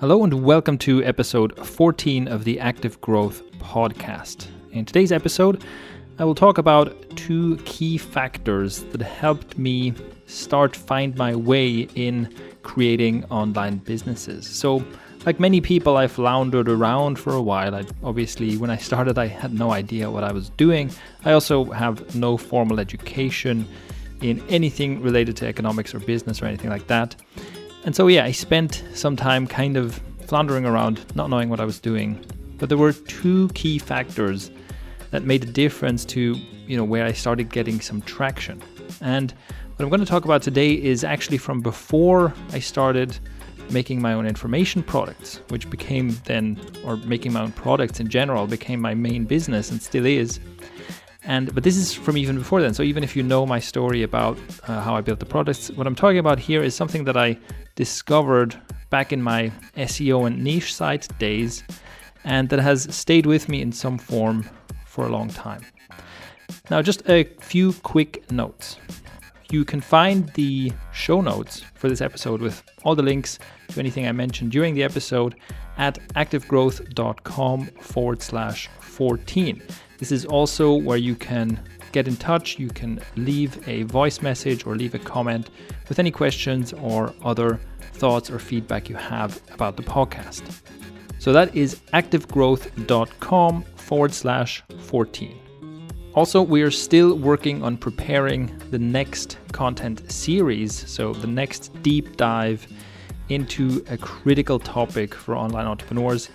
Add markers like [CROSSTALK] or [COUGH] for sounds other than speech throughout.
Hello and welcome to episode 14 of the Active Growth Podcast. In today's episode, I will talk about two key factors that helped me start find my way in creating online businesses. So, like many people, I floundered around for a while. I obviously, when I started, I had no idea what I was doing. I also have no formal education in anything related to economics or business or anything like that. And so, yeah, I spent some time kind of floundering around, not knowing what I was doing. But there were two key factors that made a difference to, you know, where I started getting some traction. And what I'm going to talk about today is actually from before I started making my own information products, which became then, or making my own products in general, became my main business and still is. And but this is from even before then. So even if you know my story about uh, how I built the products, what I'm talking about here is something that I discovered back in my SEO and niche site days, and that has stayed with me in some form for a long time. Now, just a few quick notes. You can find the show notes for this episode with all the links to anything I mentioned during the episode at activegrowth.com forward slash 14. This is also where you can get in touch. You can leave a voice message or leave a comment with any questions or other thoughts or feedback you have about the podcast. So that is activegrowth.com forward slash 14. Also, we are still working on preparing the next content series, so the next deep dive into a critical topic for online entrepreneurs.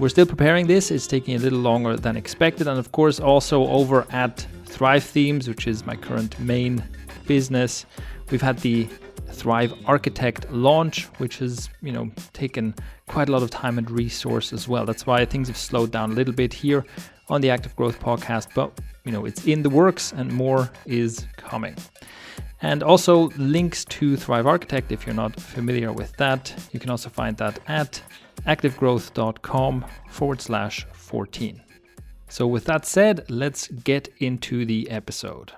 We're still preparing this, it's taking a little longer than expected, and of course, also over at Thrive Themes, which is my current main business, we've had the Thrive Architect launch, which has, you know, taken quite a lot of time and resource as well. That's why things have slowed down a little bit here on the Active Growth podcast, but you know, it's in the works and more is coming. And also links to Thrive Architect if you're not familiar with that. You can also find that at activegrowth.com forward slash 14. So, with that said, let's get into the episode.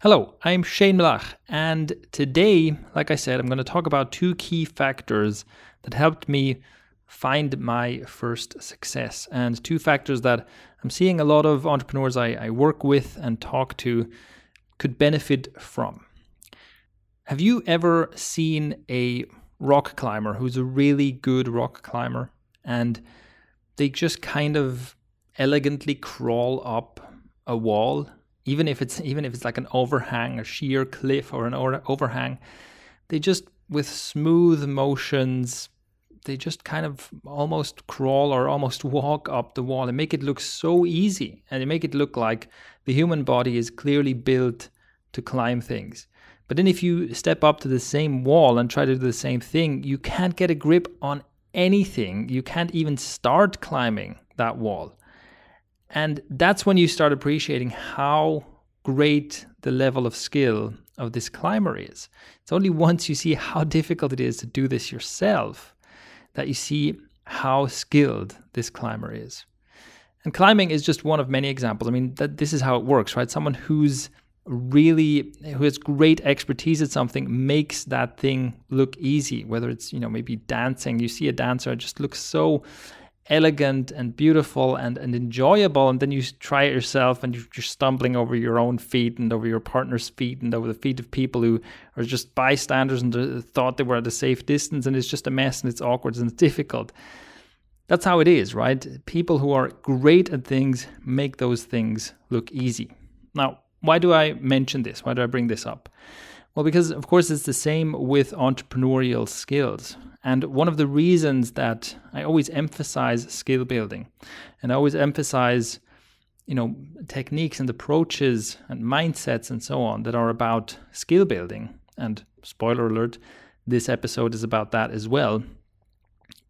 Hello, I'm Shane Melaugh, and today, like I said, I'm going to talk about two key factors that helped me find my first success, and two factors that I'm seeing a lot of entrepreneurs I, I work with and talk to could benefit from. Have you ever seen a rock climber who's a really good rock climber and they just kind of elegantly crawl up a wall even if it's even if it's like an overhang a sheer cliff or an overhang they just with smooth motions they just kind of almost crawl or almost walk up the wall and make it look so easy and they make it look like the human body is clearly built to climb things. But then if you step up to the same wall and try to do the same thing, you can't get a grip on anything. You can't even start climbing that wall. And that's when you start appreciating how great the level of skill of this climber is. It's only once you see how difficult it is to do this yourself that you see how skilled this climber is. And climbing is just one of many examples. I mean, that this is how it works, right? Someone who's really who has great expertise at something makes that thing look easy whether it's you know maybe dancing. You see a dancer just looks so elegant and beautiful and, and enjoyable and then you try it yourself and you're stumbling over your own feet and over your partner's feet and over the feet of people who are just bystanders and uh, thought they were at a safe distance and it's just a mess and it's awkward and it's [LAUGHS] difficult. That's how it is right? People who are great at things make those things look easy. Now why do i mention this why do i bring this up well, because of course it's the same with entrepreneurial skills. And one of the reasons that I always emphasize skill building and I always emphasize, you know, techniques and approaches and mindsets and so on that are about skill building, and spoiler alert, this episode is about that as well,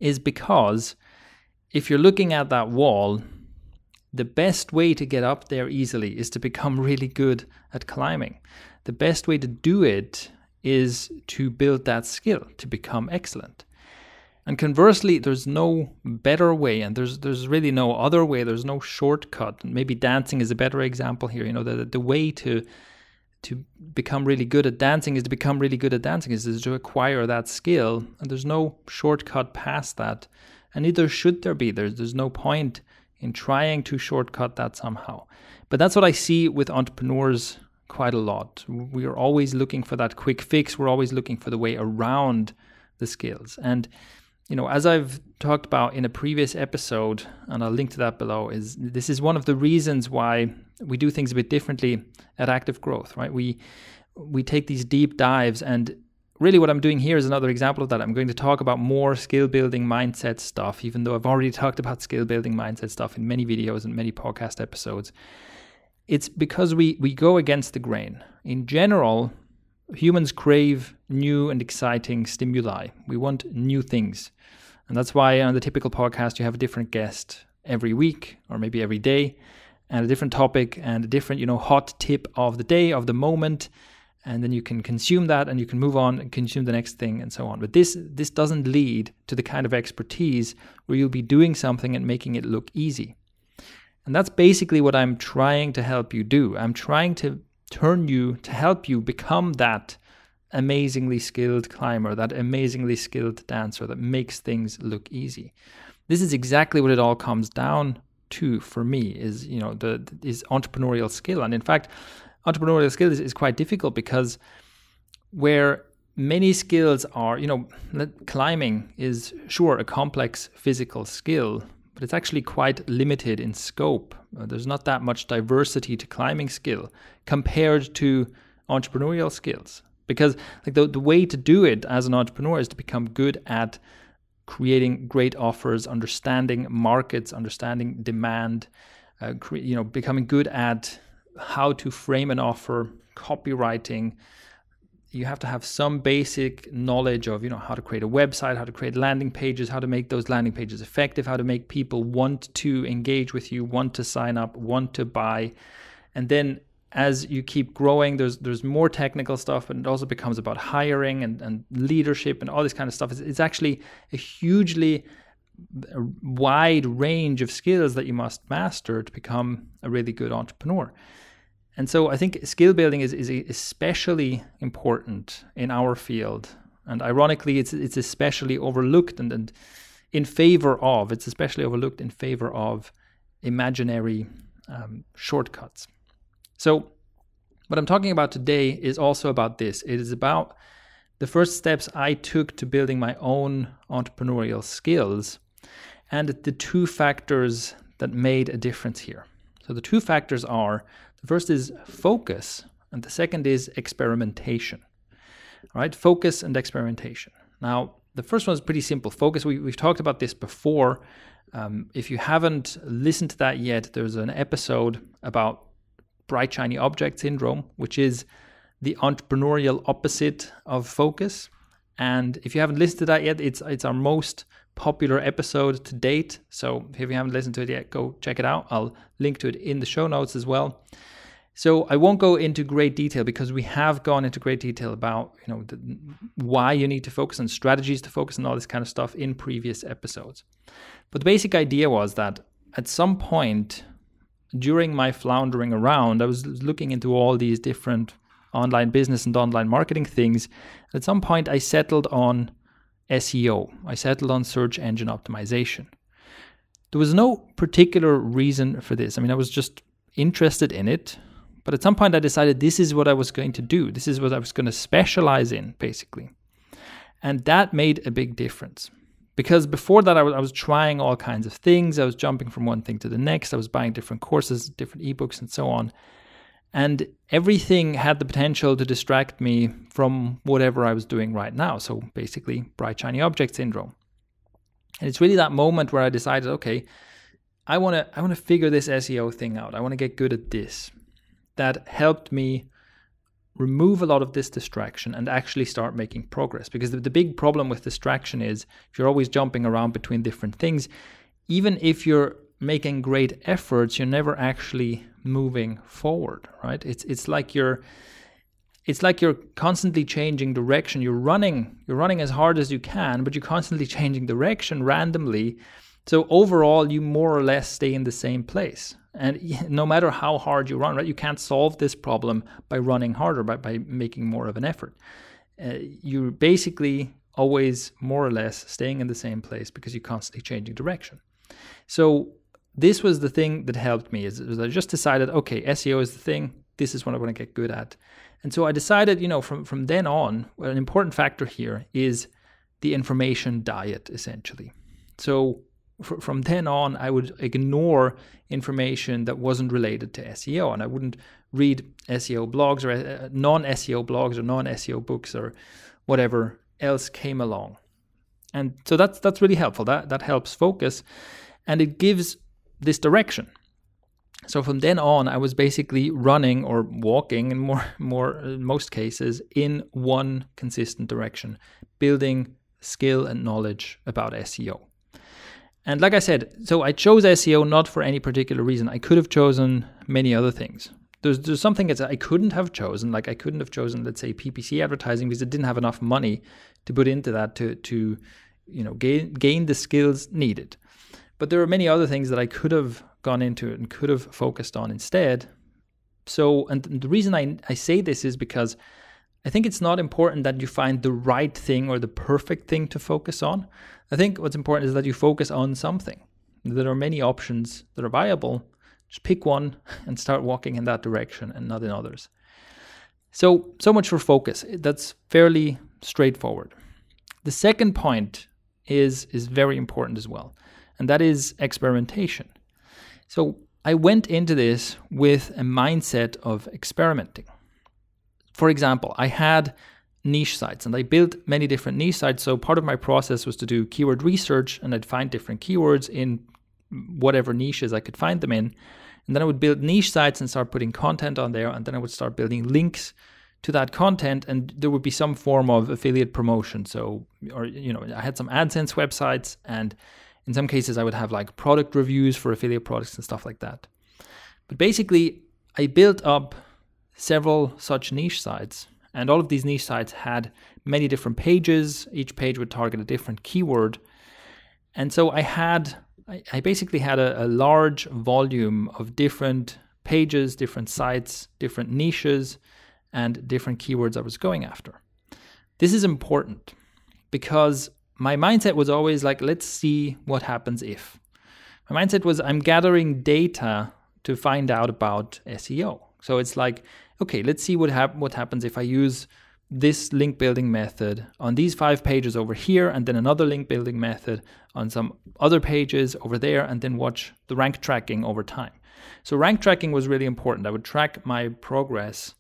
is because if you're looking at that wall, the best way to get up there easily is to become really good at climbing the best way to do it is to build that skill to become excellent. And conversely, there's no better way, and there's there's really no other way. There's no shortcut. maybe dancing is a better example here. You know, the the way to to become really good at dancing is to become really good at dancing is to acquire that skill and there's no shortcut past that and neither should there be there's there's no point in trying to shortcut that somehow. But that's what i see with entrepreneurs quite a lot. We are always looking for that quick fix. We're always looking for the way around the skills. And you know as i've talked about in a previous episode and i'll link to that below is this is one of the reasons why we do things a bit differently at active growth right? We we take these deep dives and really what i'm doing here is another example of that. I'm going to talk about more skill building mindset stuff even though i've already talked about skill building mindset stuff in many videos and many podcast episodes. It's because we we go against the grain. In general humans crave new and exciting stimuli. We want new things. And that's why on the typical podcast you have a different guest every week or maybe every day and a different topic and a different, you know, hot tip of the day, of the moment. And then you can consume that and you can move on and consume the next thing and so on. But this this doesn't lead to the kind of expertise where you'll be doing something and making it look easy. And that's basically what I'm trying to help you do. I'm trying to turn you to help you become that amazingly skilled climber, that amazingly skilled dancer that makes things look easy. This is exactly what it all comes down to for me is you know the is entrepreneurial skill and in fact entrepreneurial skills is, quite difficult because where many skills are you know climbing is sure a complex physical skill but it's actually quite limited in scope. Uh, there's not that much diversity to climbing skill compared to entrepreneurial skills because like the, the way to do it as an entrepreneur is to become good at creating great offers, understanding markets, understanding demand, uh, cre- you know, becoming good at how to frame an offer, copywriting. You have to have some basic knowledge of, you know, how to create a website, how to create landing pages, how to make those landing pages effective, how to make people want to engage with you, want to sign up, want to buy. And then as you keep growing, there's there's more technical stuff, and it also becomes about hiring and, and leadership and all this kind of stuff. It's, it's actually a hugely uh, wide range of skills that you must master to become a really good entrepreneur. And so I think skill building is, is especially important in our field. And ironically, it's it's especially overlooked and, and in favor of, it's especially overlooked in favor of imaginary um, shortcuts. So, what I'm talking about today is also about this. It is about the first steps I took to building my own entrepreneurial skills and the two factors that made a difference here. So, the two factors are the first is focus, and the second is experimentation. All right, focus and experimentation. Now, the first one is pretty simple. Focus, we, have talked about this before. Um, if you haven't listened to that yet, there's an episode about bright shiny object syndrome, which is the entrepreneurial opposite of focus. And if you haven't listened to that yet, it's it's our most popular episode to date. So if you haven't listened to it yet, go check it out. I'll link to it in the show notes as well. So I won't go into great detail because we have gone into great detail about you know the, why you need to focus on strategies to focus on all this kind of stuff in previous episodes. But the basic idea was that at some point during my floundering around, I was looking into all these different online business and online marketing things. At some point, I settled on SEO, I settled on search engine optimization. There was no particular reason for this. I mean, I was just interested in it. But at some point, I decided this is what I was going to do. This is what I was going to specialize in, basically. And that made a big difference because before that I was, I was trying all kinds of things i was jumping from one thing to the next i was buying different courses different ebooks and so on and everything had the potential to distract me from whatever i was doing right now. So basically bright shiny object syndrome. And it's really that moment where i decided okay i want to i want to figure this seo thing out. I want to get good at this. That helped me remove a lot of this distraction and actually start making progress. Because the, the, big problem with distraction is if you're always jumping around between different things, even if you're making great efforts, you're never actually moving forward, right? It's it's like you're it's like you're constantly changing direction. You're running, you're running as hard as you can, but you're constantly [LAUGHS] changing direction randomly So overall, you more or less stay in the same place. And [LAUGHS] no matter how hard you run, right, you can't solve this problem by running harder, by, by making more of an effort. Uh, you're basically always more or less staying in the same place because you're constantly changing direction. So this was the thing that helped me is, is I just decided, okay, SEO is the thing. This is what I want to get good at. And so I decided, you know, from, from then on, an important factor here is the information diet, essentially. So from then on, I would ignore information that wasn't related to SEO, and I wouldn't read SEO blogs or uh, non SEO blogs or non SEO books or whatever else came along. And so that's that's really helpful. That that helps focus, and it gives this direction. So from then on, I was basically running or walking in more, [LAUGHS] more in most cases in one consistent direction, building skill and knowledge about SEO. And like I said, so I chose SEO not for any particular reason. I could have chosen many other things. There's there's something that I couldn't have chosen, like I couldn't have chosen, let's say, PPC advertising because I didn't have enough money to put into that to to you know gain gain the skills needed. But there are many other things that I could have gone into and could have focused on instead. So, and the reason I, I say this is because I think it's not important that you find the right thing or the perfect thing to focus on. I think what's important is that you focus on something. There are many options that are viable. Just pick one [LAUGHS] and start walking in that direction and not in others. So, so much for focus. That's fairly straightforward. The second point is is very important as well and that is experimentation. So I went into this with a mindset of experimenting. For example, I had niche sites and I built many different niche sites. So part of my process was to do keyword research and I'd find different keywords in whatever niches I could find them in. And then I would build niche sites and start putting content on there. And then I would start building links to that content and there would be some form of affiliate promotion. So, or, you know, I had some AdSense websites and in some cases, I would have like product reviews for affiliate products and stuff like that. But basically, I built up several such niche sites, and all of these niche sites had many different pages. Each page would target a different keyword. And so I had, I basically had a, a large volume of different pages, different sites, different niches, and different keywords I was going after. This is important because my mindset was always like, let's see what happens if. My mindset was, I'm gathering data to find out about SEO. So it's like, okay, let's see what, hap- what happens if I use this link building method on these five pages over here, and then another link building method on some other pages over there, and then watch the rank tracking over time. So, rank tracking was really important. I would track my progress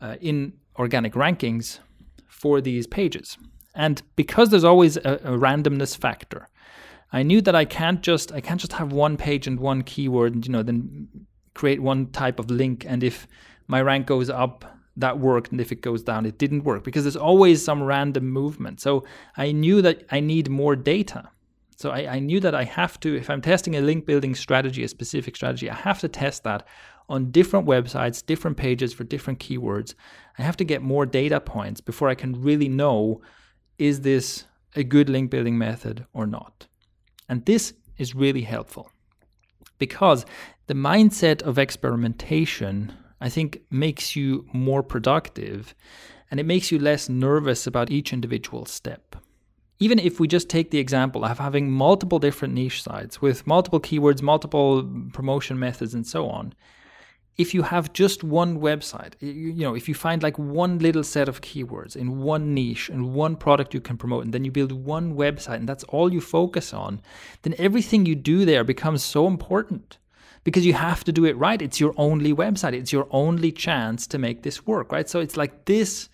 uh, in organic rankings for these pages. And because there's always a, a, randomness factor, I knew that I can't just I can't just have one page and one keyword and you know then create one type of link and if my rank goes up that worked and if it goes down it didn't work because there's always some random movement. So I knew that I need more data. So I, I knew that I have to, if I'm testing a link building strategy, a specific strategy, I have to test that on different websites, different pages for different keywords. I have to get more data points before I can really know is this a good link building method or not? And this is really helpful because the mindset of experimentation, I think, makes you more productive and it makes you less nervous about each individual step. Even if we just take the example of having multiple different niche sites with multiple keywords, multiple promotion methods, and so on, if you have just one website, you, know, if you find like one little set of keywords in one niche and one product you can promote, and then you build one website and that's all you focus on, then everything you do there becomes so important because you have to do it right. It's your only website, it's your only chance to make this work, right? So it's like this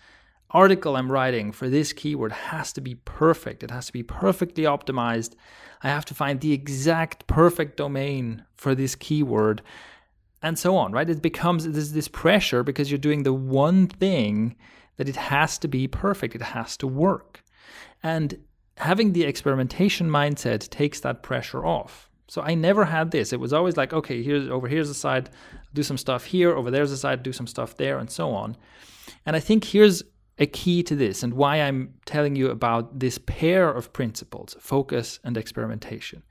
article I'm writing for this keyword has to be perfect, it has to be perfectly optimized. I have to find the exact perfect domain for this keyword and so on, right? It becomes there's this pressure because you're doing the one thing that it has to be perfect, it has to work. And having the experimentation mindset takes that pressure off. So I never had this. It was always like, okay, here's over here's a side, do some stuff here, over there's a side, do some stuff there, and so on. And I think here's a key to this and why I'm telling you about this pair of principles, focus and experimentation.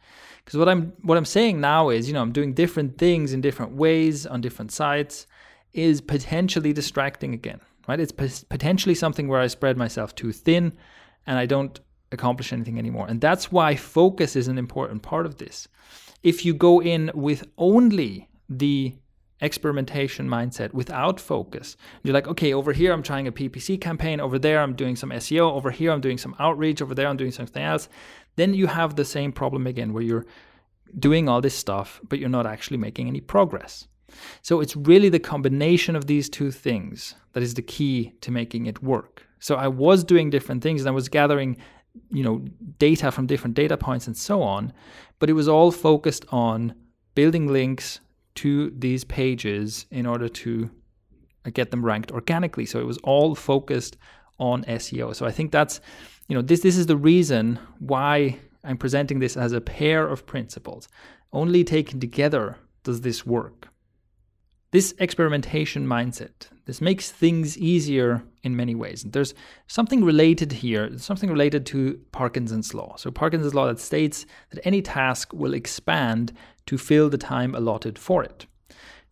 Because what I'm what I'm saying now is, you know, I'm doing different things in different ways on different sites is potentially distracting again, right? It's p- potentially something where I spread myself too thin and I don't accomplish anything anymore. And that's why focus is an important part of this. If you go in with only the experimentation mindset without focus. You're like, okay, over here I'm trying a PPC campaign, over there I'm doing some SEO, over here I'm doing some outreach, over there I'm doing something else. Then you have the same problem again where you're doing all this stuff, but you're not actually making any progress. So it's really the combination of these two things that is the key to making it work. So I was doing different things and I was gathering, you know, data from different data points and so on, but it was all focused on building links to these pages in order to uh, get them ranked organically. So it was all focused on SEO. So I think that's, you know, this this is the reason why I'm presenting this as a pair of principles. Only taken together does this work. This experimentation mindset, this makes things easier in many ways. There's something related here, something related to Parkinson's law. So Parkinson's law that states that any task will expand to fill the time allotted for it.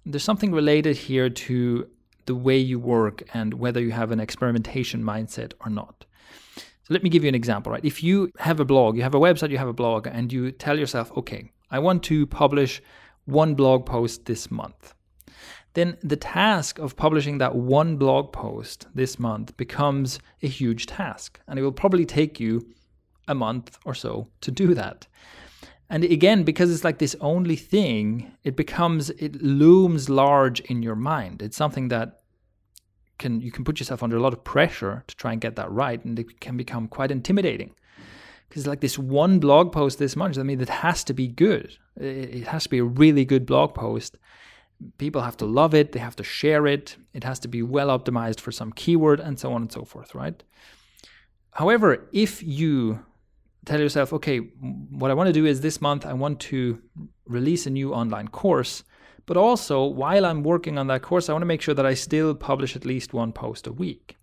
There's something related here to the way you work and whether you have an experimentation mindset or not. So let me give you an example, right? If you have a blog, you have a website, you have a blog, and you tell yourself, okay, I want to publish one blog post this month, then the task of publishing that one blog post this month becomes a huge task. And it will probably take you a month or so to do that. And again, because it's like this only thing, it becomes, it looms large in your mind. It's something that can you can put yourself under a lot of pressure to try and get that right, and it can become quite intimidating. Because like this one blog post this month, I mean, it has to be good. It has to be a really good blog post. People have to love it. They have to share it. It has to be well optimized for some keyword, and so on and so forth. Right. However, if you tell yourself, okay, what I want to do is this month I want to release a new online course but also, while I'm working on that course, I want to make sure that I still publish at least one post a week.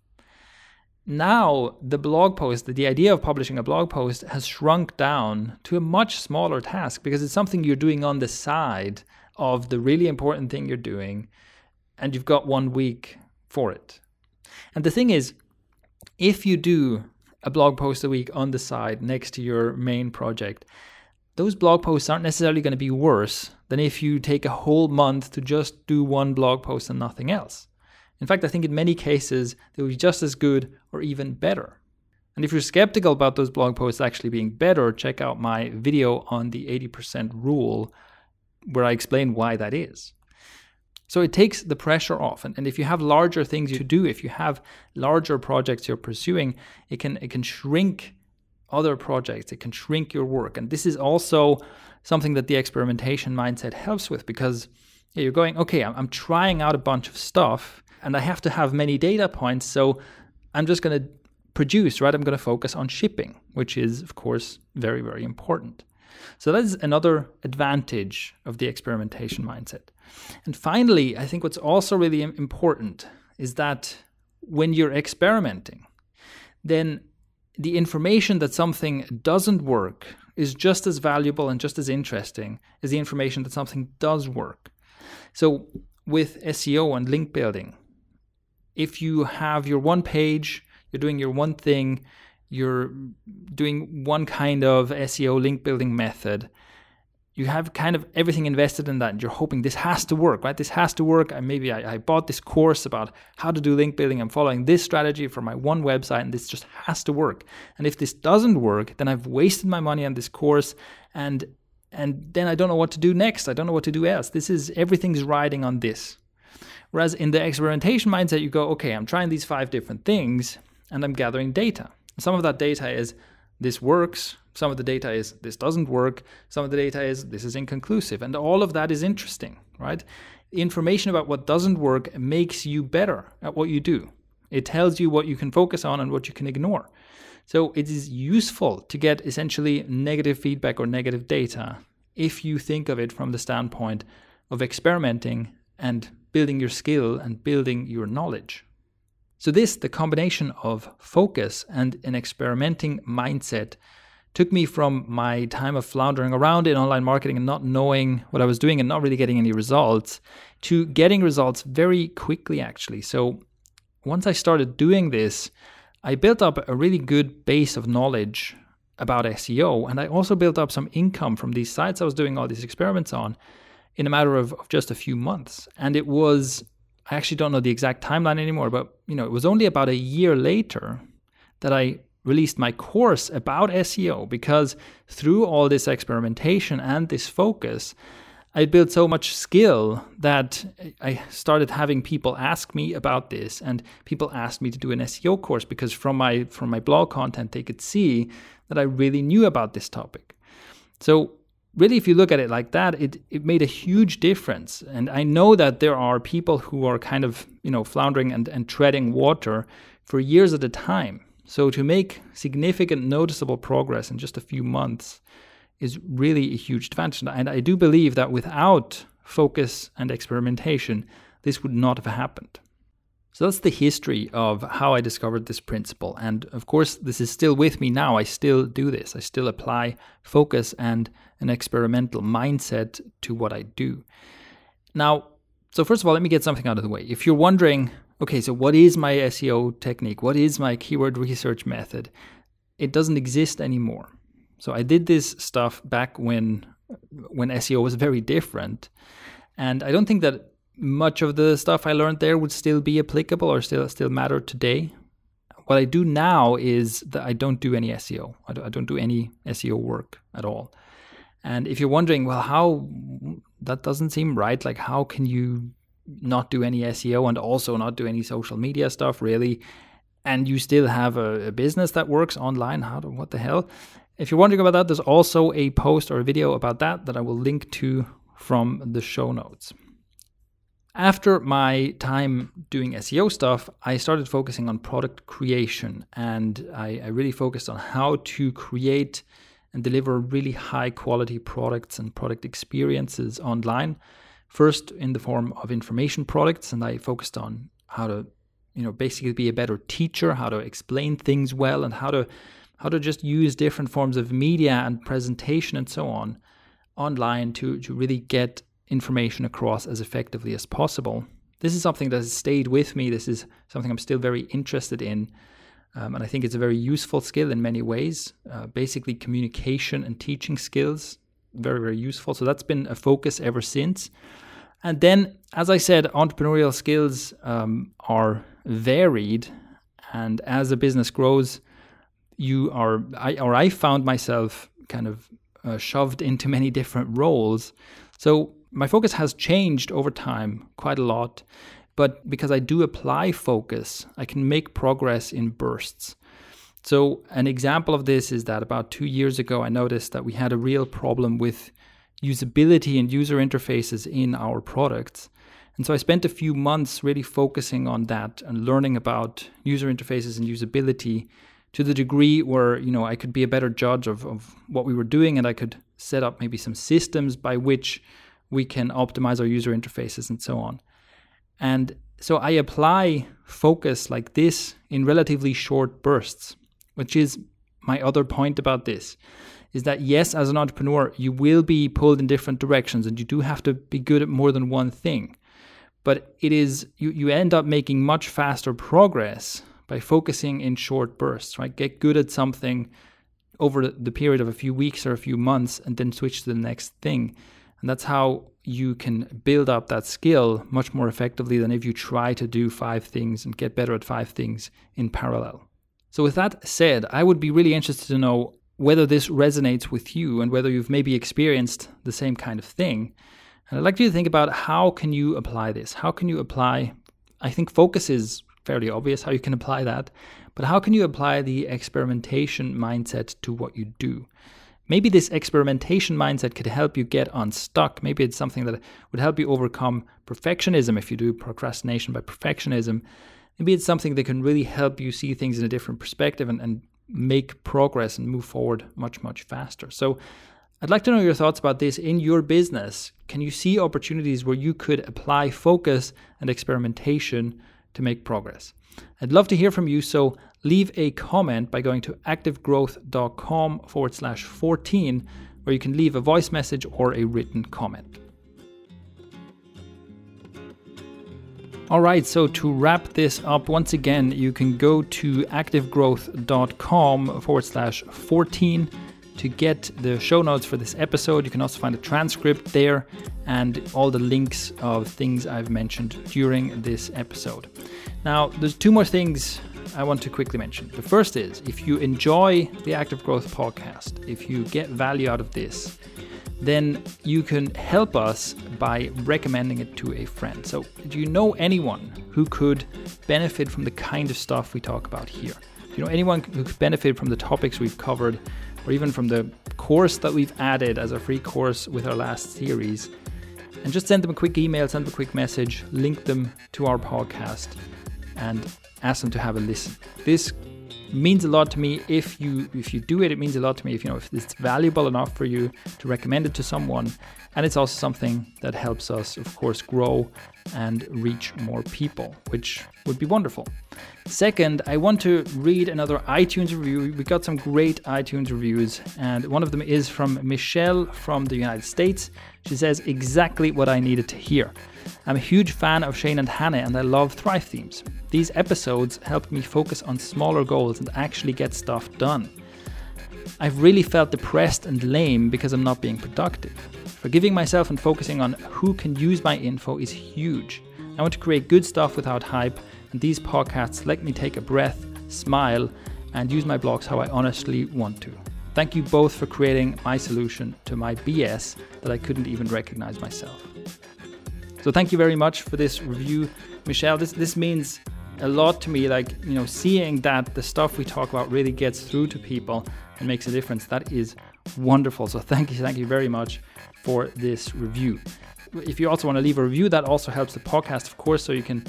Now, the blog post, the idea of publishing a blog post has shrunk down to a much smaller task because it's something you're doing on the side of the really important thing you're doing, and you've got one week for it. And the thing is, if you do a blog post a week on the side next to your main project, those blog posts aren't necessarily going to be worse than if you take a whole month to just do one blog post and nothing else. In fact, I think in many cases they will be just as good or even better. And if you're skeptical about those blog posts actually being better, check out my video on the 80% rule where I explain why that is. So it takes the pressure off. And, and if you have larger things to do, if you have larger projects you're pursuing, it can it can shrink other projects. It can shrink your work. And this is also something that the experimentation mindset helps with because you're going, okay, I'm, I'm trying out a bunch of stuff and I have to have many data points. So I'm just going to produce, right? I'm going to focus on shipping, which is, of course, very, very important. So that is another advantage of the experimentation mindset. And finally, I think what's also really important is that when you're experimenting, then the information that something doesn't work is just as valuable and just as interesting as the information that something does work. So, with SEO and link building, if you have your one page, you're doing your one thing, you're doing one kind of SEO link building method, you have kind of everything invested in that and you're hoping this has to work right? This has to work. And maybe I, I, bought this course about how to do link building. I'm following this strategy for my one website and this just has to work. And if this doesn't work then i've wasted my money on this course and and then i don't know what to do next. I don't know what to do else. This is everything's riding on this. Whereas in the experimentation mindset you go okay i'm trying these five different things and i'm gathering data. Some of that data is this works some of the data is this doesn't work. Some of the data is this is inconclusive. And all of that is interesting, right? Information about what doesn't work makes you better at what you do. It tells you what you can focus on and what you can ignore. So it is useful to get essentially negative feedback or negative data if you think of it from the standpoint of experimenting and building your skill and building your knowledge. So, this, the combination of focus and an experimenting mindset, took me from my time of floundering around in online marketing and not knowing what I was doing and not really getting any results to getting results very quickly, actually. So, once I started doing this, I built up a really good base of knowledge about SEO. And I also built up some income from these sites I was doing all these experiments on in a matter of, of just a few months. And it was I actually don't know the exact timeline anymore, but you know, it was only about a year later that I released my course about SEO because through all this experimentation and this focus, I built so much skill that I started having people ask me about this and people asked me to do an SEO course because from my from my blog content they could see that I really knew about this topic. So really, if you look at it like that, it, it made a huge difference. And I know that there are people who are kind of, you know, floundering and, and treading water for years at a time. So to make significant, noticeable progress in just a few months is really a huge advantage. And I do believe that without focus and experimentation, this would not have happened. So that's the history of how I discovered this principle. And of course, this is still with me now. I still do this. I still apply focus and an experimental mindset to what I do. Now, so first of all, let me get something out of the way. If you're wondering, okay, so what is my SEO technique? What is my keyword research method? It doesn't exist anymore. So I did this stuff back when when SEO was very different. And I don't think that much of the stuff I learned there would still be applicable or still still matter today. What I do now is that I don't do any SEO. I don't do any SEO work at all. And if you're wondering, well, how that doesn't seem right. Like, how can you not do any SEO and also not do any social media stuff, really? And you still have a, a business that works online? How? What the hell? If you're wondering about that, there's also a post or a video about that that I will link to from the show notes. After my time doing SEO stuff, I started focusing on product creation and I, I, really focused on how to create and deliver really high quality products and product experiences online. First, in the form of information products, and I focused on how to, you know, basically be a better teacher, how to explain things well, and how to how to just use different forms of media and presentation and so on online to to really get information across as effectively as possible. This is something that has stayed with me. This is something I'm still very interested in. Um, and I think it's a very useful skill in many ways. Uh, basically, communication and teaching skills, very, very useful. So that's been a focus ever since. And then, as I said, entrepreneurial skills um, are varied. And as a business grows, you are, I, or I found myself kind of uh, shoved into [LAUGHS] many different roles. So my focus has changed over time quite a lot, but because I do apply focus, I can make progress in bursts. So, an example of this is that about two years ago, I noticed that we had a real problem with usability and user interfaces in our products. And so I spent a few months really focusing on that and learning about user interfaces and usability to the degree where, you know, I could be a better judge of, of what we were doing and I could set up maybe some systems by which we can optimize our user interfaces and so on. And so I apply focus like this in relatively short bursts, which is my other point about this is that yes, as an entrepreneur, you will be pulled in different directions and you do have to be good at more than one thing. But it is you, you end up making much faster progress by focusing in short bursts, right? Get good at something over the period of a few weeks or a few months and then switch to the next thing. And that's how you can build up that skill much more effectively than if you try to do five things and get better at five things in parallel. So, with that said, I would be really interested to know whether this resonates with you and whether you've maybe experienced the same kind of thing. And I'd like you to think about how can you apply this? How can you apply I think focus is fairly obvious how you can apply that, but how can you apply the experimentation mindset to what you do? Maybe this experimentation mindset could help you get unstuck. Maybe it's something that would help you overcome perfectionism if you do procrastination by perfectionism. Maybe it's something that can really help you see things in a different perspective and, and make progress and move forward much, much faster. So I'd like to know your thoughts about this in your business. Can you see opportunities where you could apply focus and experimentation to make progress? I'd love to hear from you, so leave a comment by going to activegrowth.com forward slash 14, where you can leave a voice message or a written comment. All right, so to wrap this up, once again, you can go to activegrowth.com forward slash 14 to get the show notes for this episode. You can also find a transcript there and all the links of things I've mentioned during this episode. Now, there's two more things I want to quickly mention. The first is if you enjoy the Active Growth podcast, if you get value out of this, then you can help us by recommending it to a friend. So, do you know anyone who could benefit from the kind of stuff we talk about here? Do you know anyone who could benefit from the topics we've covered, or even from the course that we've added as a free course with our last series? And just send them a quick email, send them a quick message, link them to our podcast, and ask them to have a listen. This means a lot to me if you if you do it it means a lot to me if you know if it's valuable enough for you to recommend it to someone. And it's also something that helps us of course grow and reach more people which would be wonderful second i want to read another itunes review we got some great itunes reviews and one of them is from michelle from the united states she says exactly what i needed to hear I'm a huge fan of Shane and Hannah and I love Thrive themes. These episodes helped me focus on smaller goals and actually get stuff done. I've really felt depressed and lame because I'm not being productive. Forgiving myself and focusing on who can use my info is huge. I want to create good stuff without hype, and these podcasts let me take a breath, smile, and use my blogs how I honestly want to. Thank you both for creating my solution to my BS that I couldn't even recognize myself. So thank you very much for this review, Michelle. This this means a lot to me. Like you know, seeing that the stuff we talk about really gets through to people and makes a difference. That is wonderful. So thank you, thank you very much for this review. If you also want to leave a review, that also helps the podcast, of course. So you can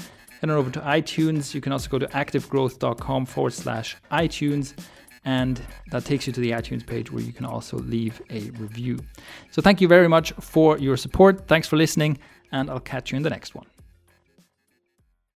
on over to iTunes. You can also go to activegrowth.com forward slash iTunes and that takes you to the iTunes page where you can also leave a review. So, thank you very much for your support. Thanks for listening, and I'll catch you in the next one.